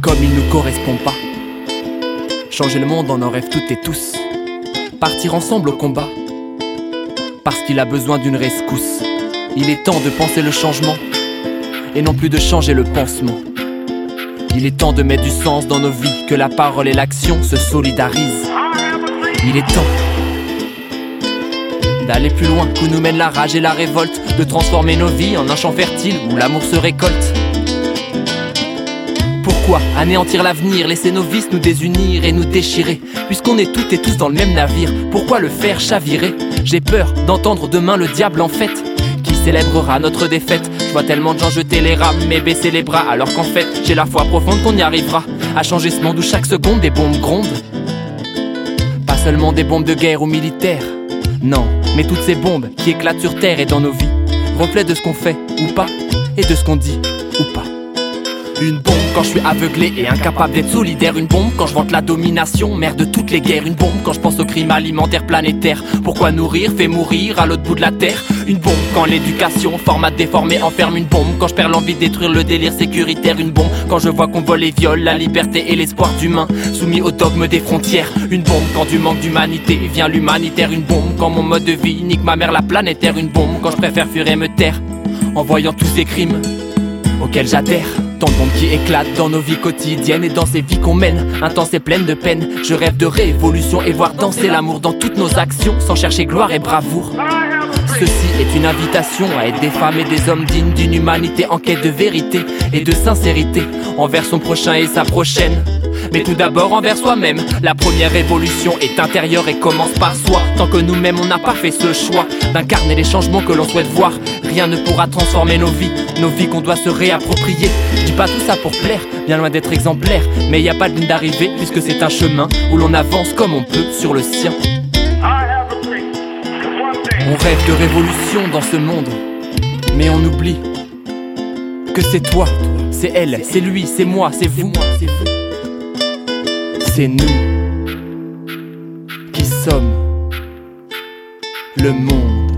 Comme il nous correspond pas. Changer le monde, on en rêve toutes et tous. Partir ensemble au combat. Parce qu'il a besoin d'une rescousse. Il est temps de penser le changement. Et non plus de changer le pansement. Il est temps de mettre du sens dans nos vies, que la parole et l'action se solidarisent. Il est temps d'aller plus loin, où nous mène la rage et la révolte, de transformer nos vies en un champ fertile où l'amour se récolte. Pourquoi anéantir l'avenir, laisser nos vices nous désunir et nous déchirer? Puisqu'on est toutes et tous dans le même navire, pourquoi le faire chavirer? J'ai peur d'entendre demain le diable en fête. Qui célébrera notre défaite? Je vois tellement de gens jeter les rames et baisser les bras Alors qu'en fait j'ai la foi profonde qu'on y arrivera. À changer ce monde où chaque seconde des bombes grondent Pas seulement des bombes de guerre ou militaires. Non, mais toutes ces bombes qui éclatent sur terre et dans nos vies Reflet de ce qu'on fait ou pas Et de ce qu'on dit ou pas une bombe quand je suis aveuglé et incapable d'être solidaire. Une bombe quand je vante la domination, mère de toutes les guerres. Une bombe quand je pense au crime alimentaire planétaire. Pourquoi nourrir fait mourir à l'autre bout de la terre Une bombe quand l'éducation, format déformé, enferme une bombe. Quand je perds l'envie de détruire le délire sécuritaire. Une bombe quand je vois qu'on vole et viole la liberté et l'espoir d'humain. Soumis au dogme des frontières. Une bombe quand du manque d'humanité vient l'humanitaire. Une bombe quand mon mode de vie nique ma mère la planétaire. Une bombe quand je préfère fuir et me taire. En voyant tous ces crimes auxquels j'adhère. Tant de qui éclatent dans nos vies quotidiennes et dans ces vies qu'on mène, intenses et pleines de peine. Je rêve de révolution et voir danser l'amour dans toutes nos actions, sans chercher gloire et bravoure. Ceci est une invitation à être des femmes et des hommes dignes d'une humanité en quête de vérité et de sincérité envers son prochain et sa prochaine. Mais tout d'abord envers soi-même. La première révolution est intérieure et commence par soi. Tant que nous-mêmes on n'a pas fait ce choix d'incarner les changements que l'on souhaite voir, rien ne pourra transformer nos vies, nos vies qu'on doit se réapproprier. Je dis pas tout ça pour plaire, bien loin d'être exemplaire, mais y a pas de ligne d'arrivée puisque c'est un chemin où l'on avance comme on peut sur le sien. On rêve de révolution dans ce monde, mais on oublie que c'est toi, c'est elle, c'est lui, c'est moi, c'est vous, c'est nous qui sommes le monde.